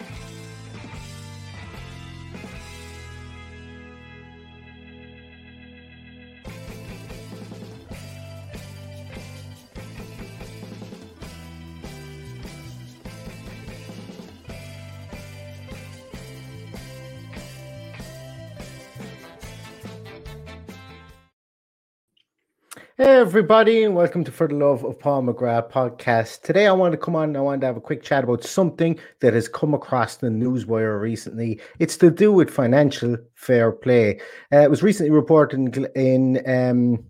us? Hey everybody, and welcome to For the Love of Paul McGrath podcast. Today I want to come on and I want to have a quick chat about something that has come across the newswire recently. It's to do with financial fair play. Uh, it was recently reported in in, um,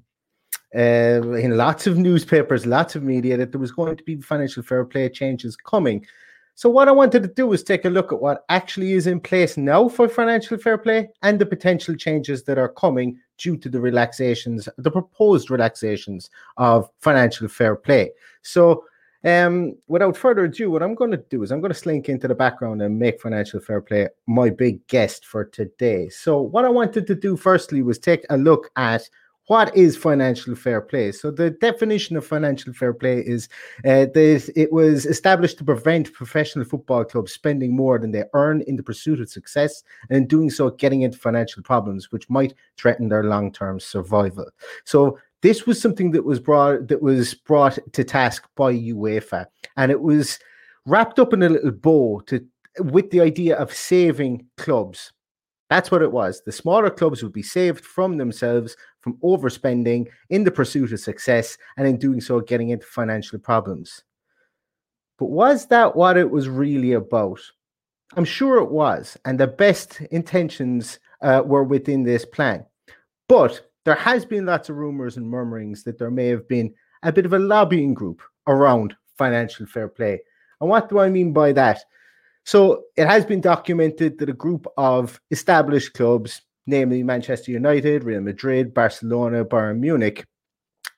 uh, in lots of newspapers, lots of media that there was going to be financial fair play changes coming. So what I wanted to do was take a look at what actually is in place now for financial fair play and the potential changes that are coming due to the relaxations, the proposed relaxations of financial fair play. So um, without further ado, what I'm going to do is I'm going to slink into the background and make financial fair play my big guest for today. So what I wanted to do firstly was take a look at what is financial fair play? So the definition of financial fair play is uh, that it was established to prevent professional football clubs spending more than they earn in the pursuit of success, and in doing so, getting into financial problems which might threaten their long-term survival. So this was something that was brought that was brought to task by UEFA, and it was wrapped up in a little bow to with the idea of saving clubs that's what it was. The smaller clubs would be saved from themselves from overspending in the pursuit of success and in doing so getting into financial problems. But was that what it was really about? I'm sure it was, and the best intentions uh, were within this plan. But there has been lots of rumors and murmurings that there may have been a bit of a lobbying group around financial fair play. And what do I mean by that? So it has been documented that a group of established clubs, namely Manchester United, Real Madrid, Barcelona, Bayern Munich,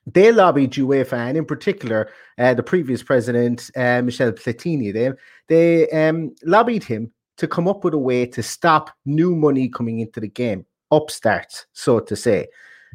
they lobbied UEFA and in particular uh, the previous president uh, Michel Platini. They they um, lobbied him to come up with a way to stop new money coming into the game, upstarts, so to say.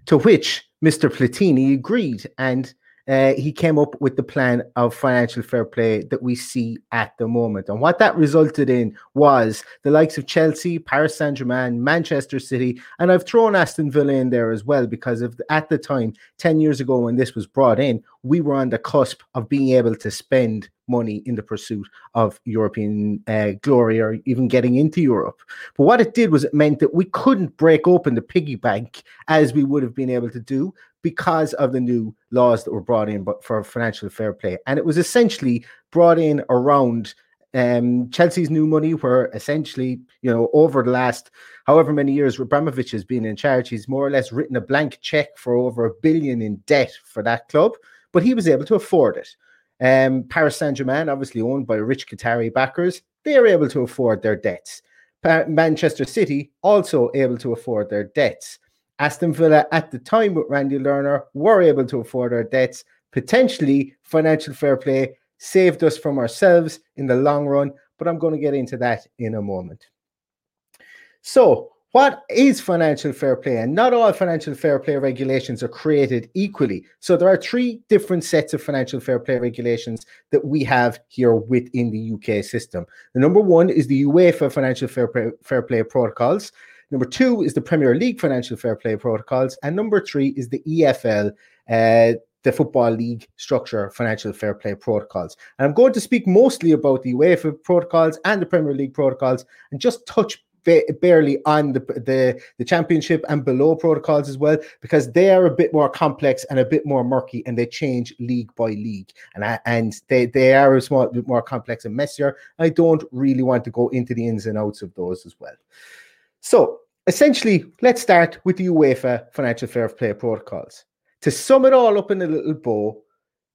To which Mr. Platini agreed, and uh, he came up with the plan of financial fair play that we see at the moment. And what that resulted in was the likes of Chelsea, Paris Saint Germain, Manchester City, and I've thrown Aston Villa in there as well because of at the time, 10 years ago when this was brought in, we were on the cusp of being able to spend money in the pursuit of European uh, glory or even getting into Europe. But what it did was it meant that we couldn't break open the piggy bank as we would have been able to do because of the new laws that were brought in for financial fair play. And it was essentially brought in around um, Chelsea's new money, where essentially, you know, over the last however many years Abramovich has been in charge, he's more or less written a blank check for over a billion in debt for that club, but he was able to afford it. Um, Paris Saint Germain, obviously owned by rich Qatari backers, they are able to afford their debts. Manchester City also able to afford their debts. Aston Villa at the time with Randy Lerner were able to afford our debts. Potentially, financial fair play saved us from ourselves in the long run, but I'm going to get into that in a moment. So, what is financial fair play? And not all financial fair play regulations are created equally. So there are three different sets of financial fair play regulations that we have here within the UK system. The number one is the UEFA financial fair play, fair play protocols. Number two is the Premier League financial fair play protocols. And number three is the EFL, uh, the Football League structure financial fair play protocols. And I'm going to speak mostly about the UEFA protocols and the Premier League protocols and just touch ba- barely on the, the, the championship and below protocols as well, because they are a bit more complex and a bit more murky and they change league by league. And, I, and they, they are a small bit more complex and messier. I don't really want to go into the ins and outs of those as well. So essentially, let's start with the UEFA financial fair play protocols. To sum it all up in a little bow,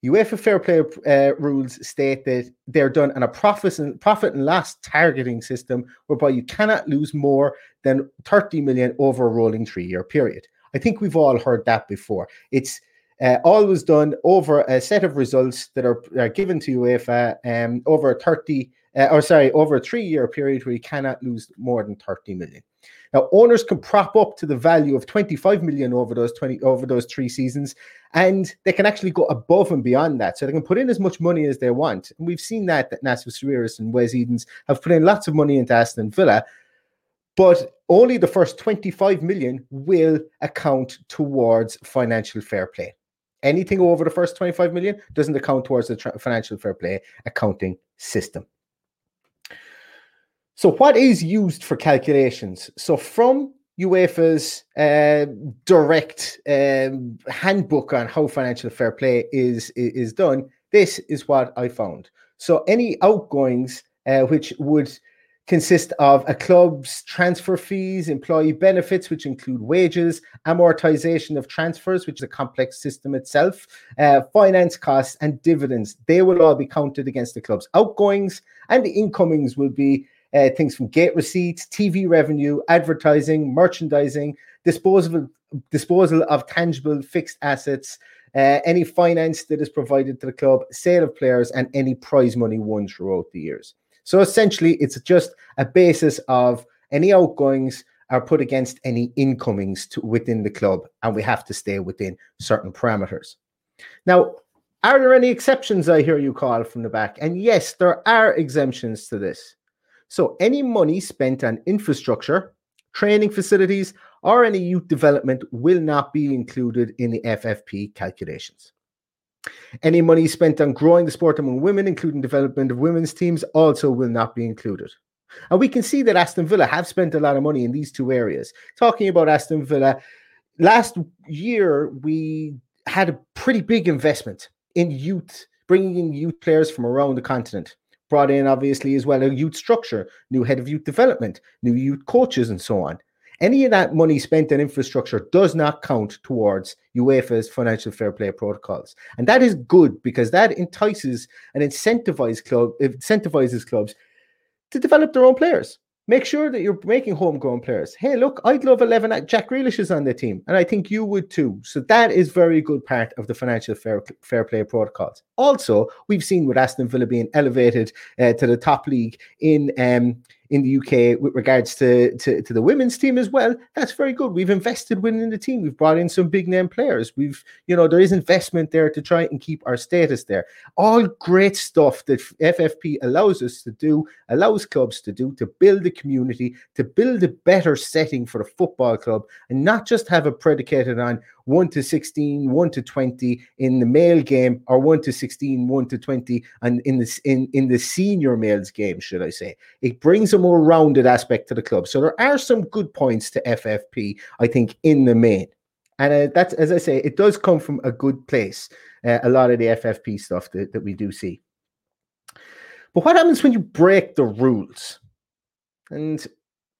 UEFA fair play uh, rules state that they're done on a profit and profit and loss targeting system whereby you cannot lose more than 30 million over a rolling three-year period. I think we've all heard that before. It's uh, always done over a set of results that are, are given to UEFA um, over a 30 uh, or sorry, over a three-year period where you cannot lose more than 30 million. Now, owners can prop up to the value of 25 million over those 20 over those three seasons, and they can actually go above and beyond that. So they can put in as much money as they want. And we've seen that that Nassef Sawiris and Wes Edens have put in lots of money into Aston Villa, but only the first 25 million will account towards financial fair play. Anything over the first 25 million doesn't account towards the tra- financial fair play accounting system. So, what is used for calculations? So, from UEFA's uh, direct um, handbook on how financial fair play is, is done, this is what I found. So, any outgoings uh, which would consist of a club's transfer fees, employee benefits, which include wages, amortization of transfers, which is a complex system itself, uh, finance costs, and dividends. They will all be counted against the club's outgoings, and the incomings will be uh, things from gate receipts, TV revenue, advertising, merchandising, disposal disposal of tangible fixed assets, uh, any finance that is provided to the club, sale of players, and any prize money won throughout the years. So essentially, it's just a basis of any outgoings are put against any incomings to, within the club, and we have to stay within certain parameters. Now, are there any exceptions? I hear you call from the back, and yes, there are exemptions to this. So any money spent on infrastructure, training facilities, or any youth development will not be included in the FFP calculations. Any money spent on growing the sport among women, including development of women's teams, also will not be included. And we can see that Aston Villa have spent a lot of money in these two areas. Talking about Aston Villa, last year we had a pretty big investment in youth, bringing in youth players from around the continent brought in obviously as well a youth structure, new head of youth development, new youth coaches, and so on. Any of that money spent on infrastructure does not count towards UEFA's financial fair play protocols. And that is good because that entices and incentivizes club incentivizes clubs to develop their own players. Make sure that you're making homegrown players. Hey, look, I'd love 11. Jack Grealish is on the team, and I think you would too. So that is very good part of the financial fair, fair play protocols. Also, we've seen with Aston Villa being elevated uh, to the top league in um, in the UK with regards to, to, to the women's team as well. That's very good. We've invested within the team. We've brought in some big name players. We've, you know, there is investment there to try and keep our status there. All great stuff that FFP allows us to do, allows clubs to do, to build a community, to build a better setting for a football club, and not just have it predicated on 1 to 16, 1 to 20 in the male game, or 1 to 16, 1 to 20, and in the in, in the senior males game, should I say. It brings a more rounded aspect to the club. So there are some good points to FFP, I think, in the main. And uh, that's, as I say, it does come from a good place, uh, a lot of the FFP stuff that, that we do see. But what happens when you break the rules? And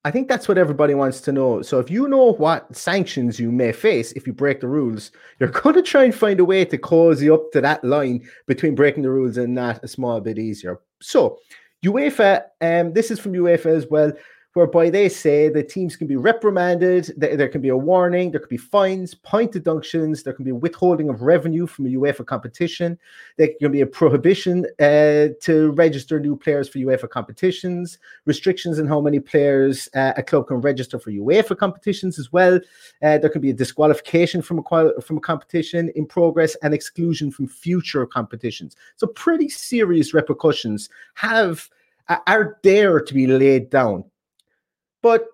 I think that's what everybody wants to know. So if you know what sanctions you may face if you break the rules, you're going to try and find a way to cozy up to that line between breaking the rules and that a small bit easier. So UEFA, um, this is from UEFA as well whereby they say that teams can be reprimanded, there can be a warning, there could be fines, point deductions, there can be withholding of revenue from a UEFA competition, there can be a prohibition uh, to register new players for UEFA competitions, restrictions on how many players uh, a club can register for UEFA competitions as well. Uh, there can be a disqualification from a from a competition in progress and exclusion from future competitions. So pretty serious repercussions have are there to be laid down but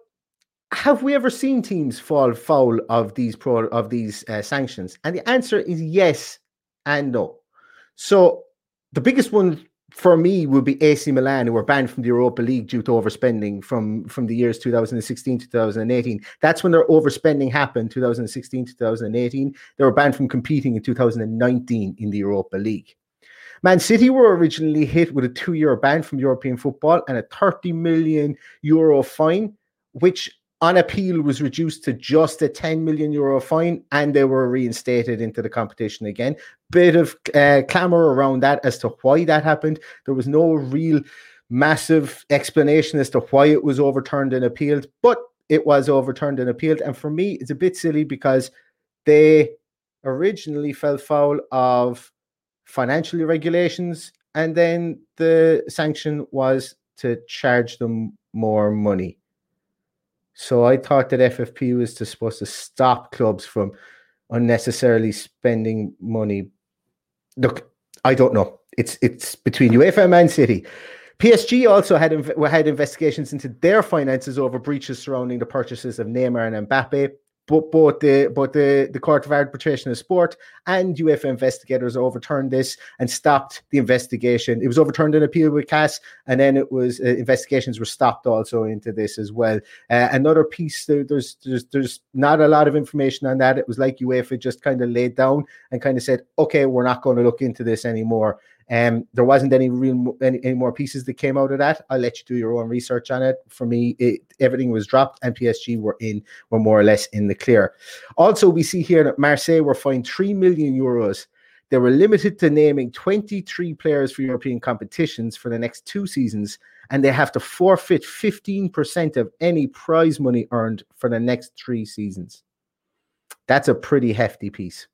have we ever seen teams fall foul of these pro of these uh, sanctions? And the answer is yes and no. So the biggest one for me would be AC Milan, who were banned from the Europa League due to overspending from from the years 2016 2018. That's when their overspending happened, 2016 2018. They were banned from competing in 2019 in the Europa League. Man City were originally hit with a two year ban from European football and a 30 million euro fine, which on appeal was reduced to just a 10 million euro fine and they were reinstated into the competition again. Bit of uh, clamor around that as to why that happened. There was no real massive explanation as to why it was overturned and appealed but it was overturned and appealed. And for me it's a bit silly because they originally fell foul of financial regulations and then the sanction was to charge them more money so I thought that FFP was supposed to stop clubs from unnecessarily spending money. Look, I don't know. It's it's between UEFA and Man City. PSG also had had investigations into their finances over breaches surrounding the purchases of Neymar and Mbappe but both the but the, the Court of Arbitration of Sport and UEFA investigators overturned this and stopped the investigation. It was overturned in appeal with CAS, and then it was uh, investigations were stopped also into this as well. Uh, another piece there, there's there's there's not a lot of information on that. It was like UEFA just kind of laid down and kind of said, okay, we're not going to look into this anymore. Um, there wasn't any real any, any, more pieces that came out of that. I'll let you do your own research on it. For me, it, everything was dropped, and PSG were in were more or less in the clear. Also, we see here that Marseille were fined three million euros. They were limited to naming 23 players for European competitions for the next two seasons, and they have to forfeit 15% of any prize money earned for the next three seasons. That's a pretty hefty piece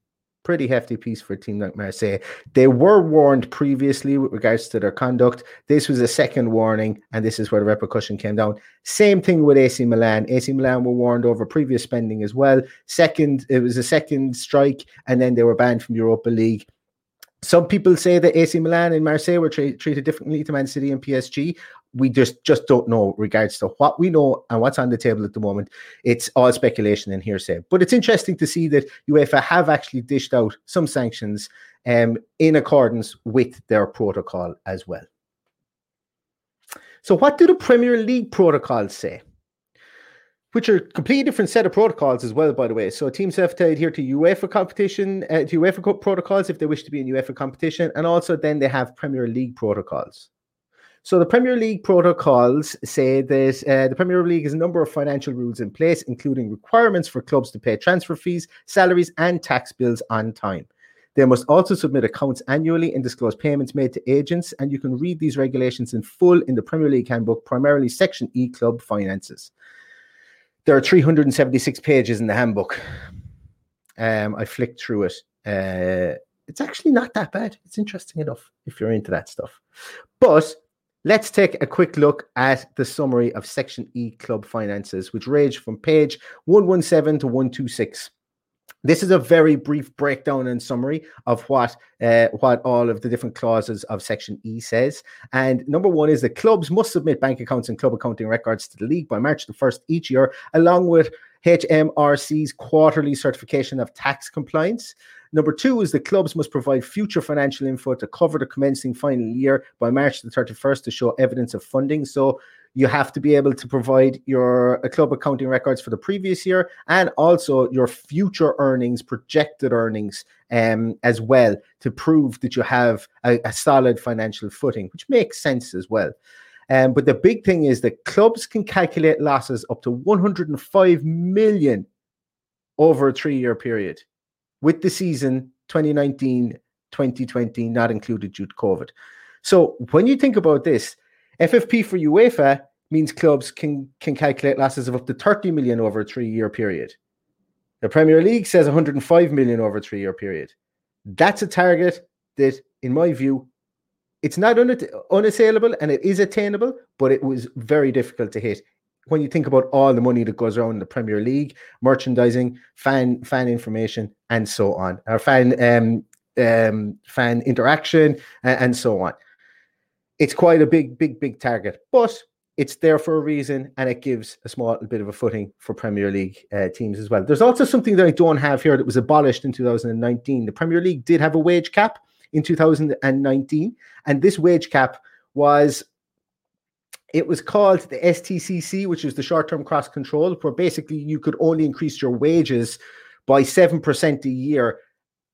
pretty hefty piece for a team like Marseille. They were warned previously with regards to their conduct. This was a second warning, and this is where the repercussion came down. Same thing with AC Milan. AC Milan were warned over previous spending as well. Second, it was a second strike, and then they were banned from Europa League. Some people say that AC Milan and Marseille were tra- treated differently to Man City and PSG we just just don't know regards to what we know and what's on the table at the moment. It's all speculation and hearsay. But it's interesting to see that UEFA have actually dished out some sanctions um, in accordance with their protocol as well. So, what do the Premier League protocols say? Which are completely different set of protocols as well, by the way. So teams have to adhere to UEFA competition, uh, to UEFA protocols if they wish to be in UEFA competition, and also then they have Premier League protocols. So the Premier League protocols say that uh, the Premier League has a number of financial rules in place, including requirements for clubs to pay transfer fees, salaries, and tax bills on time. They must also submit accounts annually and disclose payments made to agents. And you can read these regulations in full in the Premier League handbook, primarily Section E Club Finances. There are 376 pages in the handbook. Um, I flicked through it. Uh, it's actually not that bad. It's interesting enough if you're into that stuff. But Let's take a quick look at the summary of Section E Club Finances, which range from page 117 to 126. This is a very brief breakdown and summary of what uh, what all of the different clauses of Section E says. And number one is that clubs must submit bank accounts and club accounting records to the league by March the first each year, along with HMRC's quarterly certification of tax compliance. Number two is the clubs must provide future financial info to cover the commencing final year by March the 31st to show evidence of funding. So you have to be able to provide your uh, club accounting records for the previous year and also your future earnings, projected earnings um, as well to prove that you have a, a solid financial footing, which makes sense as well. Um, but the big thing is that clubs can calculate losses up to 105 million over a three year period with the season 2019 2020 not included due to COVID. So when you think about this, FFP for UEFA means clubs can can calculate losses of up to 30 million over a three-year period. The Premier League says 105 million over a three-year period. That's a target that, in my view, it's not un- unassailable and it is attainable, but it was very difficult to hit when you think about all the money that goes around in the Premier League, merchandising, fan fan information, and so on, or fan um, um, fan interaction, and, and so on. It's quite a big, big, big target, but it's there for a reason, and it gives a small bit of a footing for Premier League uh, teams as well. There's also something that I don't have here that was abolished in 2019. The Premier League did have a wage cap in 2019, and this wage cap was it was called the STCC, which is the short term cost control, where basically you could only increase your wages by 7% a year.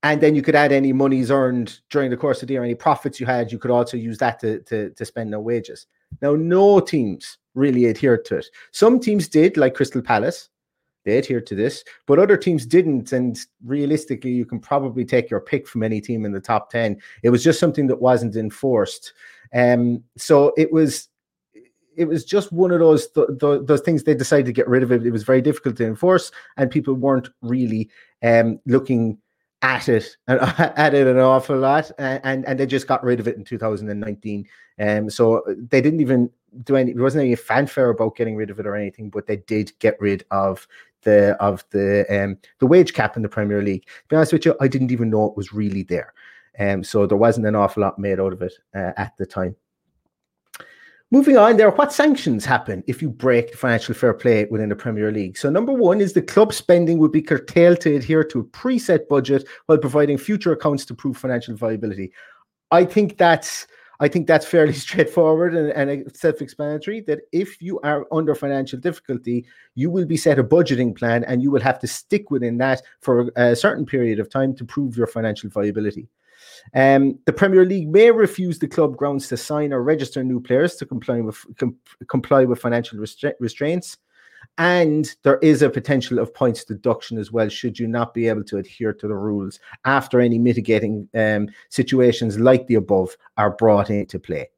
And then you could add any monies earned during the course of the year, any profits you had, you could also use that to, to, to spend on wages. Now, no teams really adhered to it. Some teams did, like Crystal Palace, they adhered to this, but other teams didn't. And realistically, you can probably take your pick from any team in the top 10. It was just something that wasn't enforced. Um, so it was it was just one of those th- th- those things they decided to get rid of it. It was very difficult to enforce, and people weren't really um, looking at it at it an awful lot, and and they just got rid of it in 2019. Um, so they didn't even do any. There wasn't any fanfare about getting rid of it or anything, but they did get rid of the of the um the wage cap in the Premier League. To be honest with you, I didn't even know it was really there. Um, so there wasn't an awful lot made out of it uh, at the time. Moving on, there, what sanctions happen if you break financial fair play within the Premier League? So, number one is the club spending would be curtailed to adhere to a preset budget while providing future accounts to prove financial viability. I think that's I think that's fairly straightforward and, and self-explanatory. That if you are under financial difficulty, you will be set a budgeting plan and you will have to stick within that for a certain period of time to prove your financial viability. Um, the Premier League may refuse the club grounds to sign or register new players to comply with com- comply with financial restra- restraints, and there is a potential of points deduction as well should you not be able to adhere to the rules after any mitigating um, situations like the above are brought into play.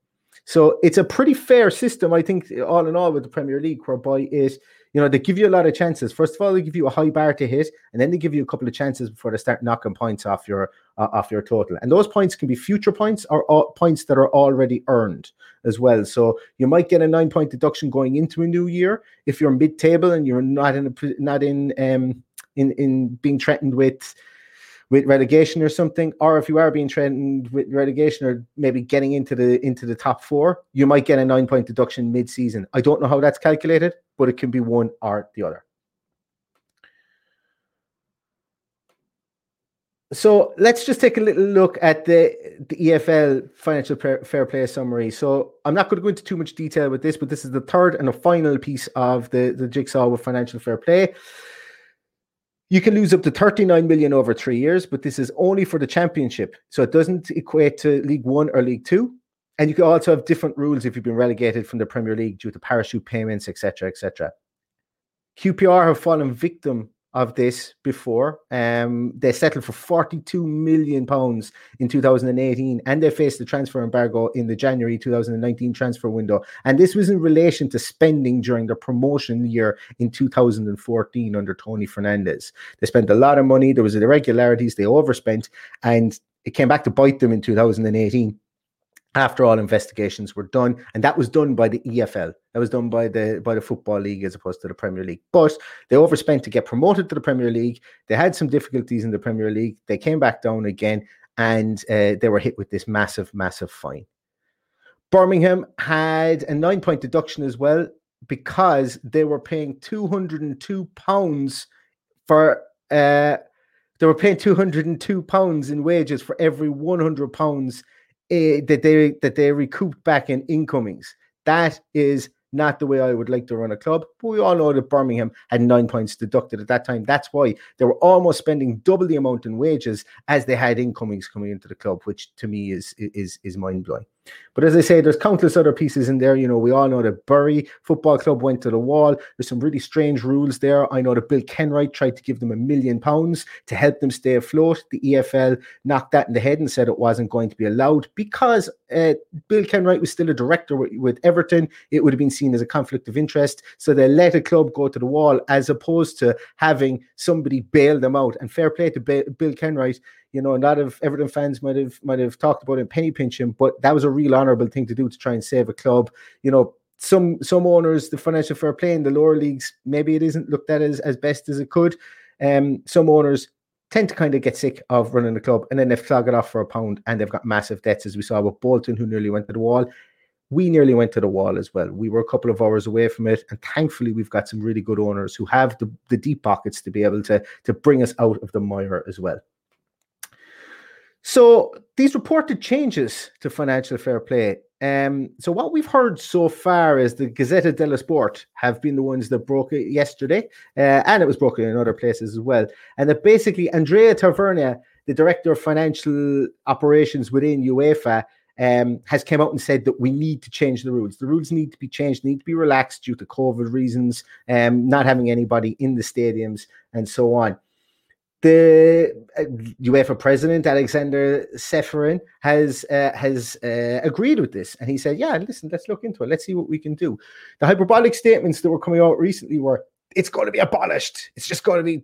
So it's a pretty fair system, I think, all in all, with the Premier League, whereby it you know, they give you a lot of chances. First of all, they give you a high bar to hit, and then they give you a couple of chances before they start knocking points off your uh, off your total. And those points can be future points or uh, points that are already earned as well. So you might get a nine point deduction going into a new year if you're mid table and you're not in a, not in um in in being threatened with with relegation or something, or if you are being threatened with relegation or maybe getting into the into the top four, you might get a nine point deduction mid season. I don't know how that's calculated, but it can be one or the other. So let's just take a little look at the, the EFL financial fair play summary. So I'm not going to go into too much detail with this, but this is the third and the final piece of the, the jigsaw with financial fair play. You can lose up to 39 million over three years, but this is only for the championship. So it doesn't equate to League One or League Two. And you can also have different rules if you've been relegated from the Premier League due to parachute payments, etc., etc. QPR have fallen victim of this before. Um, they settled for 42 million pounds in 2018, and they faced the transfer embargo in the January 2019 transfer window. And this was in relation to spending during the promotion year in 2014 under Tony Fernandes. They spent a lot of money. There was irregularities. They overspent, and it came back to bite them in 2018 after all investigations were done and that was done by the EFL that was done by the by the football league as opposed to the Premier League. But they overspent to get promoted to the Premier League. They had some difficulties in the Premier League. They came back down again and uh, they were hit with this massive massive fine. Birmingham had a 9 point deduction as well because they were paying 202 pounds for uh they were paying 202 pounds in wages for every 100 pounds uh, that they that they recouped back in incomings. That is not the way I would like to run a club. But we all know that Birmingham had nine points deducted at that time. That's why they were almost spending double the amount in wages as they had incomings coming into the club, which to me is is is mind blowing. But as I say, there's countless other pieces in there. You know, we all know that Bury Football Club went to the wall. There's some really strange rules there. I know that Bill Kenwright tried to give them a million pounds to help them stay afloat. The EFL knocked that in the head and said it wasn't going to be allowed because uh, Bill Kenwright was still a director with, with Everton. It would have been seen as a conflict of interest. So they let a club go to the wall as opposed to having somebody bail them out. And fair play to Bill Kenwright you know, a lot of Everton fans might have might have talked about him penny pinching, but that was a real honourable thing to do to try and save a club. You know, some some owners, the financial fair play in the lower leagues, maybe it isn't looked at as, as best as it could. Um, some owners tend to kind of get sick of running the club and then they flog it off for a pound and they've got massive debts, as we saw with Bolton, who nearly went to the wall. We nearly went to the wall as well. We were a couple of hours away from it, and thankfully, we've got some really good owners who have the, the deep pockets to be able to to bring us out of the mire as well. So these reported changes to financial fair play. Um, so what we've heard so far is the Gazzetta dello Sport have been the ones that broke it yesterday, uh, and it was broken in other places as well. And that basically Andrea Traverso, the director of financial operations within UEFA, um, has come out and said that we need to change the rules. The rules need to be changed, need to be relaxed due to COVID reasons, um, not having anybody in the stadiums and so on. The uh, UEFA president Aleksander Ceferin has uh, has uh, agreed with this, and he said, "Yeah, listen, let's look into it. Let's see what we can do." The hyperbolic statements that were coming out recently were, "It's going to be abolished. It's just going to be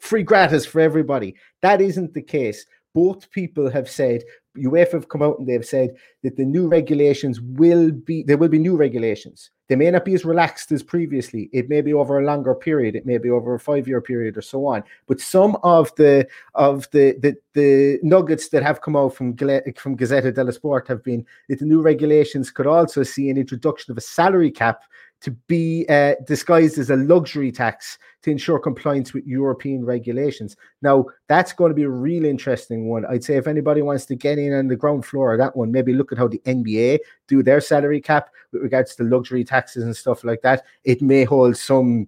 free gratis for everybody." That isn't the case both people have said UEFA have come out and they've said that the new regulations will be there will be new regulations. They may not be as relaxed as previously. It may be over a longer period. It may be over a five-year period or so on. But some of the of the the, the nuggets that have come out from from Gazzetta dello Sport have been that the new regulations could also see an introduction of a salary cap to be uh, disguised as a luxury tax to ensure compliance with European regulations. Now, that's going to be a real interesting one. I'd say if anybody wants to get in on the ground floor of that one, maybe look at how the NBA do their salary cap with regards to luxury taxes and stuff like that. It may hold some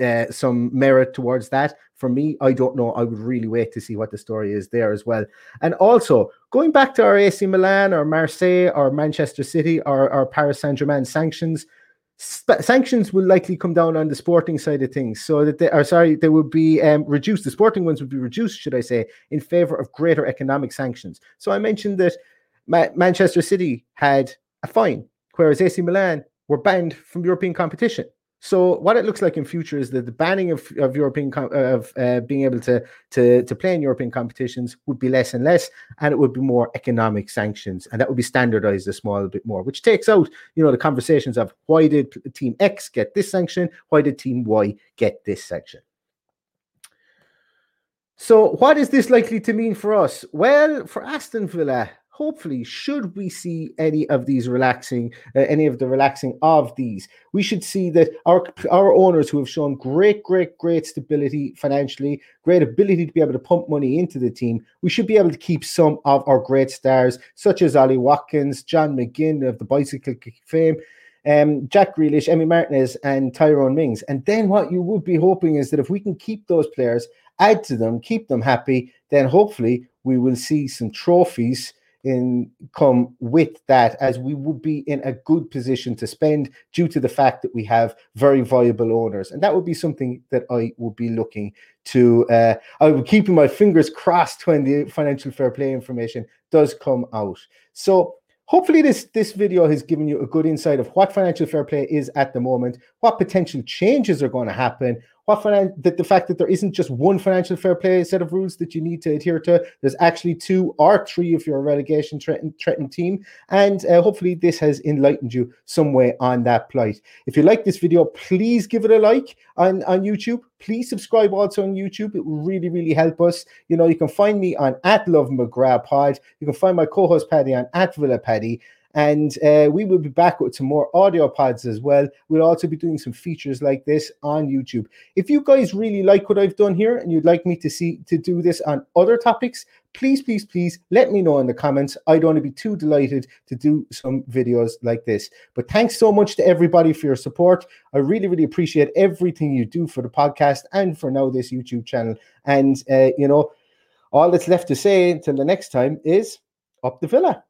uh, some merit towards that. For me, I don't know. I would really wait to see what the story is there as well. And also, going back to our AC Milan or Marseille or Manchester City or, or Paris Saint Germain sanctions, sp- sanctions will likely come down on the sporting side of things. So that they are sorry, they will be um, reduced. The sporting ones would be reduced, should I say, in favor of greater economic sanctions. So I mentioned that Ma- Manchester City had a fine, whereas AC Milan were banned from European competition. So what it looks like in future is that the banning of, of European of uh, being able to, to to play in European competitions would be less and less, and it would be more economic sanctions, and that would be standardized a small bit more, which takes out you know the conversations of why did Team X get this sanction, why did Team Y get this sanction. So what is this likely to mean for us? Well, for Aston Villa, hopefully, should we see any of these relaxing, uh, any of the relaxing of these, we should see that our our owners who have shown great, great, great stability financially, great ability to be able to pump money into the team, we should be able to keep some of our great stars, such as Ollie Watkins, John McGinn of the bicycle fame. Um, Jack Grealish, Emi Martinez, and Tyrone Mings. And then what you would be hoping is that if we can keep those players, add to them, keep them happy, then hopefully we will see some trophies in come with that as we would be in a good position to spend due to the fact that we have very viable owners. And that would be something that i would be looking to uh, i would be keeping my fingers crossed when the financial fair play information does come out. So hopefully this this video has given you a good insight of what financial fair play is at the moment what potential changes are going to happen what finan- that the fact that there isn't just one financial fair play set of rules that you need to adhere to. There's actually two or three if you're a relegation threatened, threatened team. And uh, hopefully this has enlightened you some way on that plight. If you like this video, please give it a like on, on YouTube. Please subscribe also on YouTube. It will really, really help us. You know, you can find me on at Love McGrath Pod. You can find my co-host Paddy on at Villa Paddy. And uh, we will be back with some more audio pods as well. We'll also be doing some features like this on YouTube. If you guys really like what I've done here and you'd like me to see to do this on other topics, please, please, please let me know in the comments. I'd only be too delighted to do some videos like this. But thanks so much to everybody for your support. I really, really appreciate everything you do for the podcast and for now this YouTube channel. And, uh, you know, all that's left to say until the next time is up the villa.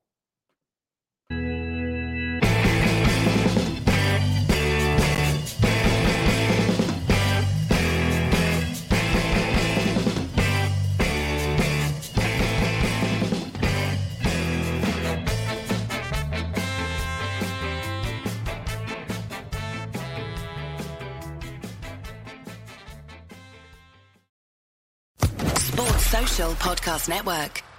Podcast Network.